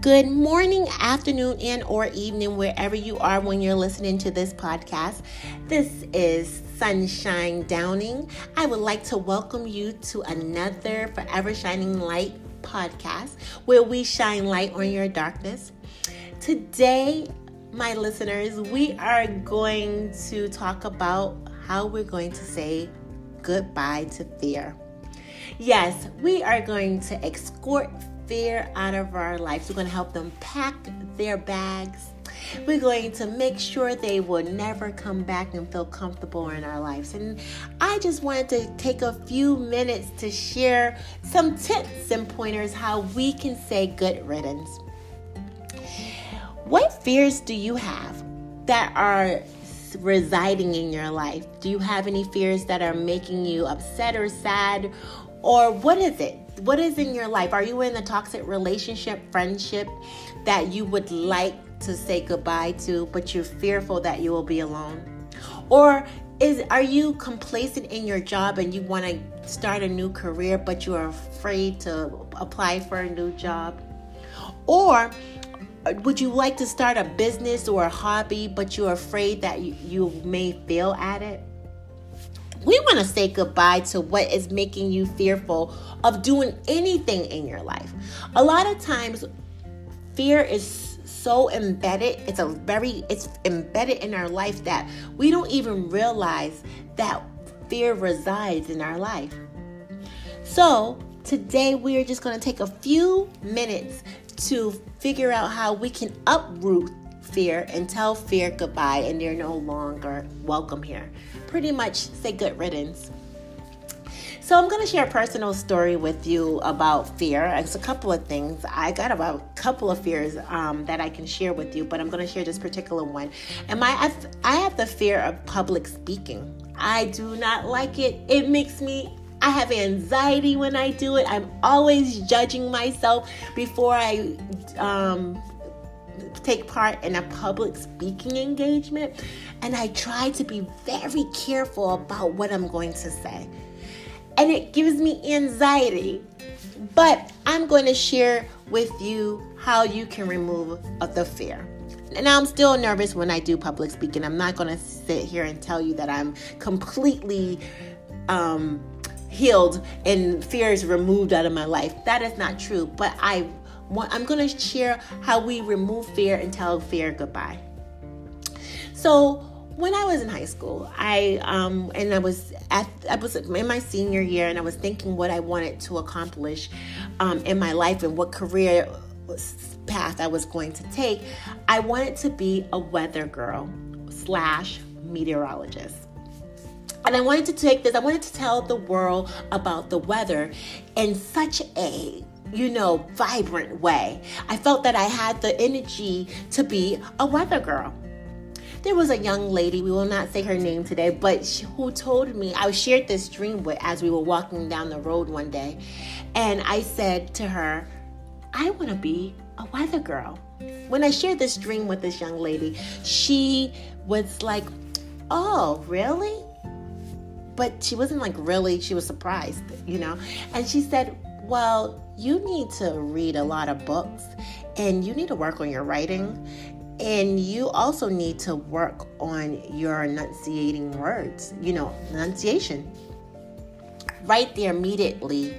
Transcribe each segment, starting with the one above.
Good morning, afternoon, and or evening, wherever you are when you're listening to this podcast. This is Sunshine Downing. I would like to welcome you to another Forever Shining Light podcast where we shine light on your darkness. Today, my listeners, we are going to talk about how we're going to say goodbye to fear. Yes, we are going to escort fear out of our lives. We're going to help them pack their bags. We're going to make sure they will never come back and feel comfortable in our lives. And I just wanted to take a few minutes to share some tips and pointers how we can say good riddance. What fears do you have that are residing in your life? Do you have any fears that are making you upset or sad? Or what is it? What is in your life? Are you in a toxic relationship, friendship that you would like to say goodbye to, but you're fearful that you will be alone? Or is are you complacent in your job and you want to start a new career but you are afraid to apply for a new job? Or uh, would you like to start a business or a hobby but you're afraid that you, you may fail at it? We want to say goodbye to what is making you fearful of doing anything in your life. A lot of times, fear is so embedded it's a very it's embedded in our life that we don't even realize that fear resides in our life so today we are just going to take a few minutes to figure out how we can uproot fear and tell fear goodbye and they're no longer welcome here. Pretty much say good riddance. So I'm going to share a personal story with you about fear. It's a couple of things. I got about a couple of fears um, that I can share with you, but I'm going to share this particular one. And my I have the fear of public speaking. I do not like it. It makes me I have anxiety when I do it. I'm always judging myself before I um, take part in a public speaking engagement, and I try to be very careful about what I'm going to say. And it gives me anxiety. But I'm going to share with you how you can remove the fear. And I'm still nervous when I do public speaking. I'm not going to sit here and tell you that I'm completely um, healed and fear is removed out of my life. That is not true. But I I'm going to share how we remove fear and tell fear goodbye. So, when I was in high school, I um, and I was at I was in my senior year, and I was thinking what I wanted to accomplish um, in my life and what career path I was going to take. I wanted to be a weather girl slash meteorologist. And I wanted to take this, I wanted to tell the world about the weather in such a you know, vibrant way. I felt that I had the energy to be a weather girl. There was a young lady, we will not say her name today, but she, who told me, I shared this dream with as we were walking down the road one day. And I said to her, I want to be a weather girl. When I shared this dream with this young lady, she was like, Oh, really? But she wasn't like really, she was surprised, you know? And she said, well, you need to read a lot of books and you need to work on your writing. And you also need to work on your enunciating words, you know, enunciation. Right there, immediately,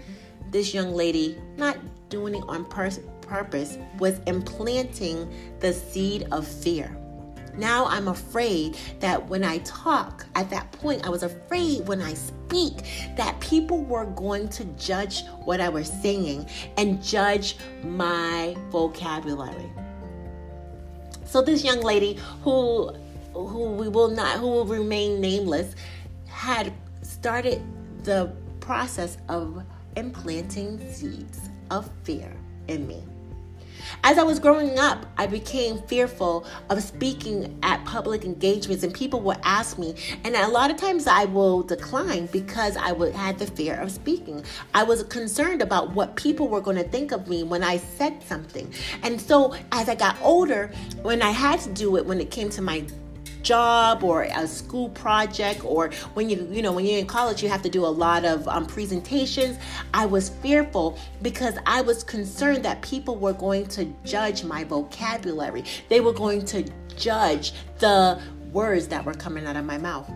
this young lady, not doing it on pur- purpose, was implanting the seed of fear. Now I'm afraid that when I talk, at that point, I was afraid when I speak that people were going to judge what I was saying and judge my vocabulary. So this young lady who who we will not who will remain nameless had started the process of implanting seeds of fear in me. As I was growing up, I became fearful of speaking at public engagements, and people would ask me, and a lot of times I will decline because I would had the fear of speaking. I was concerned about what people were going to think of me when I said something, and so as I got older, when I had to do it, when it came to my job or a school project or when you you know when you're in college you have to do a lot of um, presentations. I was fearful because i was concerned that people were going to judge my vocabulary. They were going to judge the words that were coming out of my mouth.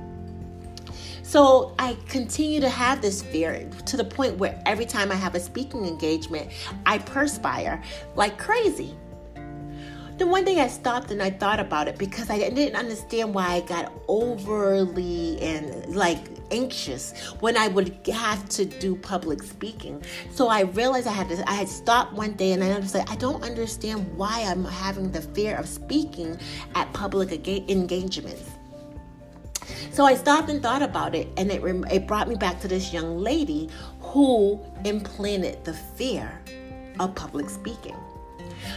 So I continue to have this fear to the point where every time I have a speaking engagement, I perspire like crazy. The one thing I stopped and I thought about it because I didn't understand why I got overly and like anxious when I would have to do public speaking. So I realized I had to I had stopped one day and I was like I don't understand why I'm having the fear of speaking at public engagements. So I stopped and thought about it, and it, it brought me back to this young lady who implanted the fear of public speaking.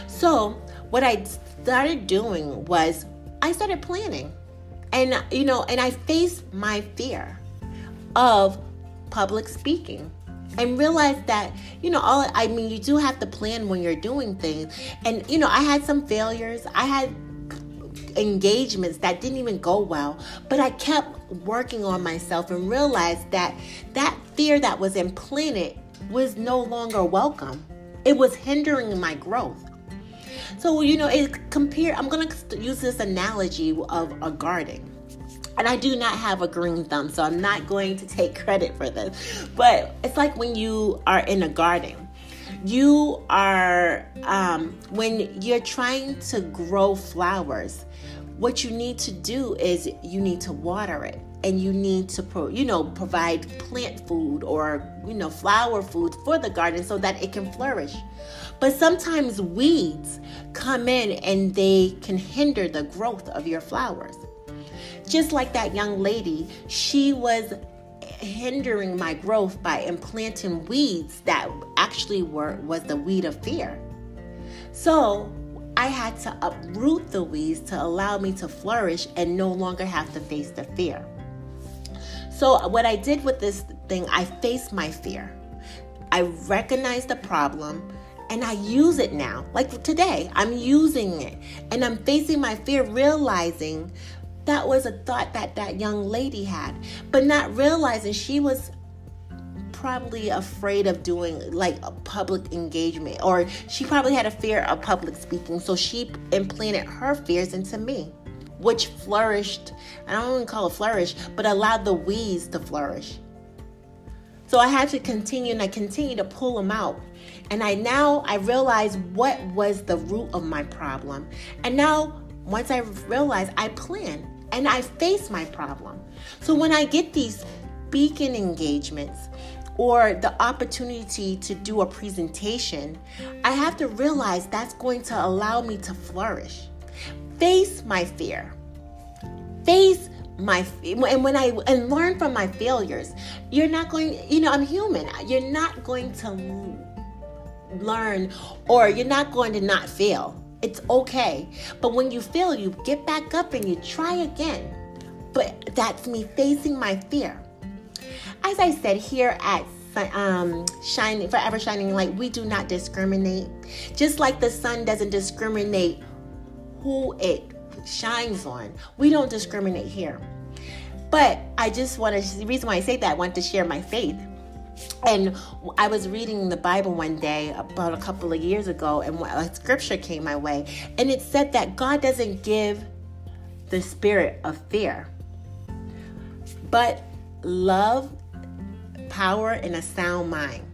So, what I started doing was I started planning. And, you know, and I faced my fear of public speaking and realized that you know all i mean you do have to plan when you're doing things and you know i had some failures i had engagements that didn't even go well, but I kept working on myself and realized that that fear that was implanted was no longer welcome. It was hindering my growth. So, you know, it compare I'm going to use this analogy of a garden. And I do not have a green thumb, so I'm not going to take credit for this. But it's like when you are in a garden you are um, when you're trying to grow flowers what you need to do is you need to water it and you need to pro, you know provide plant food or you know flower food for the garden so that it can flourish. But sometimes weeds come in and they can hinder the growth of your flowers. Just like that young lady she was hindering my growth by implanting weeds that actually were was the weed of fear. So I had to uproot the weeds to allow me to flourish and no longer have to face the fear. So, what I did with this thing, I faced my fear. I recognized the problem and I use it now. Like today, I'm using it and I'm facing my fear, realizing that was a thought that that young lady had, but not realizing she was probably afraid of doing like a public engagement, or she probably had a fear of public speaking. So she implanted her fears into me, which flourished. I don't even call it flourish, but allowed the weeds to flourish. So I had to continue and I continue to pull them out. And I now I realize what was the root of my problem. And now once I realize I plan and I face my problem. So when I get these beacon engagements, or the opportunity to do a presentation, I have to realize that's going to allow me to flourish. Face my fear. Face my and when I and learn from my failures. You're not going, you know, I'm human. You're not going to learn or you're not going to not fail. It's okay. But when you fail, you get back up and you try again. But that's me facing my fear. As I said here at um, shining forever shining light we do not discriminate just like the sun doesn't discriminate who it shines on. We don't discriminate here. But i just want to the reason why i say that i want to share my faith. And I was reading the Bible one day about a couple of years ago, and a scripture came my way, and it said that God doesn't give the spirit of fear, but love, power and a sound mind.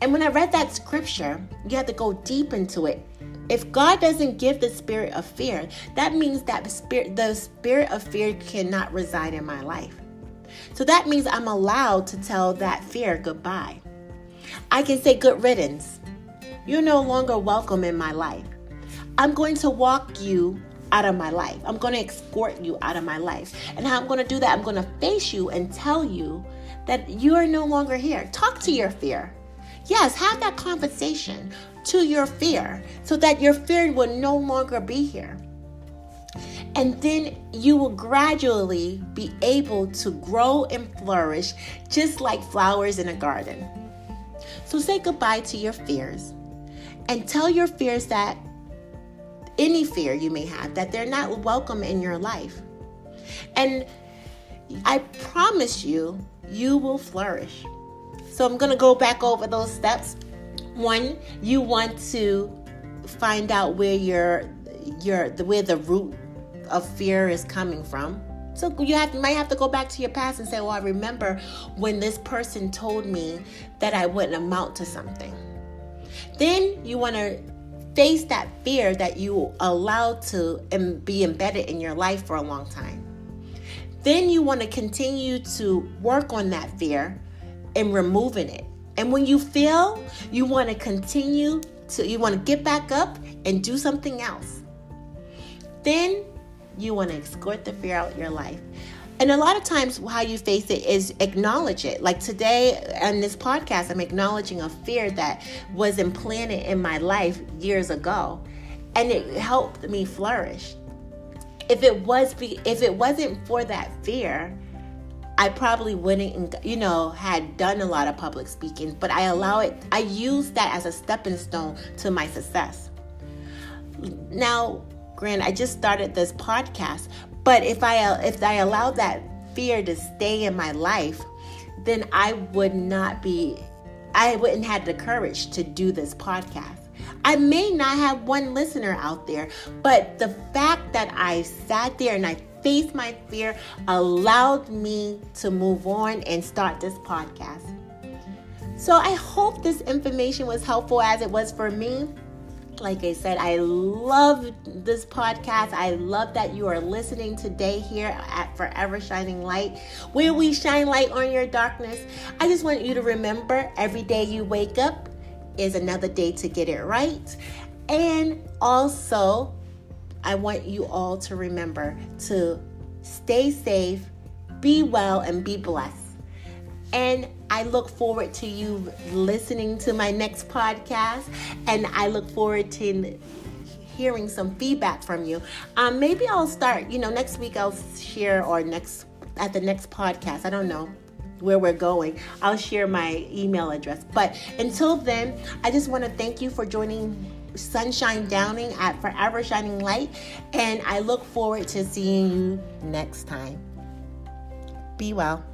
And when I read that scripture, you have to go deep into it. If God doesn't give the spirit of fear, that means that the spirit, the spirit of fear cannot reside in my life. So that means I'm allowed to tell that fear goodbye. I can say good riddance. You're no longer welcome in my life. I'm going to walk you out of my life. I'm going to escort you out of my life. And how I'm going to do that, I'm going to face you and tell you that you are no longer here. Talk to your fear. Yes, have that conversation to your fear so that your fear will no longer be here. And then you will gradually be able to grow and flourish just like flowers in a garden. So say goodbye to your fears and tell your fears that any fear you may have, that they're not welcome in your life. And I promise you, you will flourish. So I'm going to go back over those steps. One, you want to find out where your your the where the root of fear is coming from. So you have might have to go back to your past and say, "Well, I remember when this person told me that I wouldn't amount to something." Then you want to face that fear that you allowed to be embedded in your life for a long time. Then you want to continue to work on that fear and removing it. And when you feel you want to continue to you want to get back up and do something else. Then you want to escort the fear out of your life. And a lot of times, how you face it is acknowledge it. Like today on this podcast, I'm acknowledging a fear that was implanted in my life years ago, and it helped me flourish. If it was, be, if it wasn't for that fear, I probably wouldn't, you know, had done a lot of public speaking. But I allow it. I use that as a stepping stone to my success. Now, Grant, I just started this podcast, but if I if I allowed that fear to stay in my life, then I would not be I wouldn't have the courage to do this podcast. I may not have one listener out there, but the fact that I sat there and I faced my fear allowed me to move on and start this podcast. So I hope this information was helpful as it was for me. Like I said, I love this podcast. I love that you are listening today here at Forever Shining Light, where we shine light on your darkness. I just want you to remember every day you wake up is another day to get it right. And also, I want you all to remember to stay safe, be well, and be blessed. And I look forward to you listening to my next podcast. And I look forward to hearing some feedback from you. Um, maybe I'll start, you know, next week I'll share or next at the next podcast. I don't know where we're going. I'll share my email address. But until then, I just want to thank you for joining Sunshine Downing at Forever Shining Light. And I look forward to seeing you next time. Be well.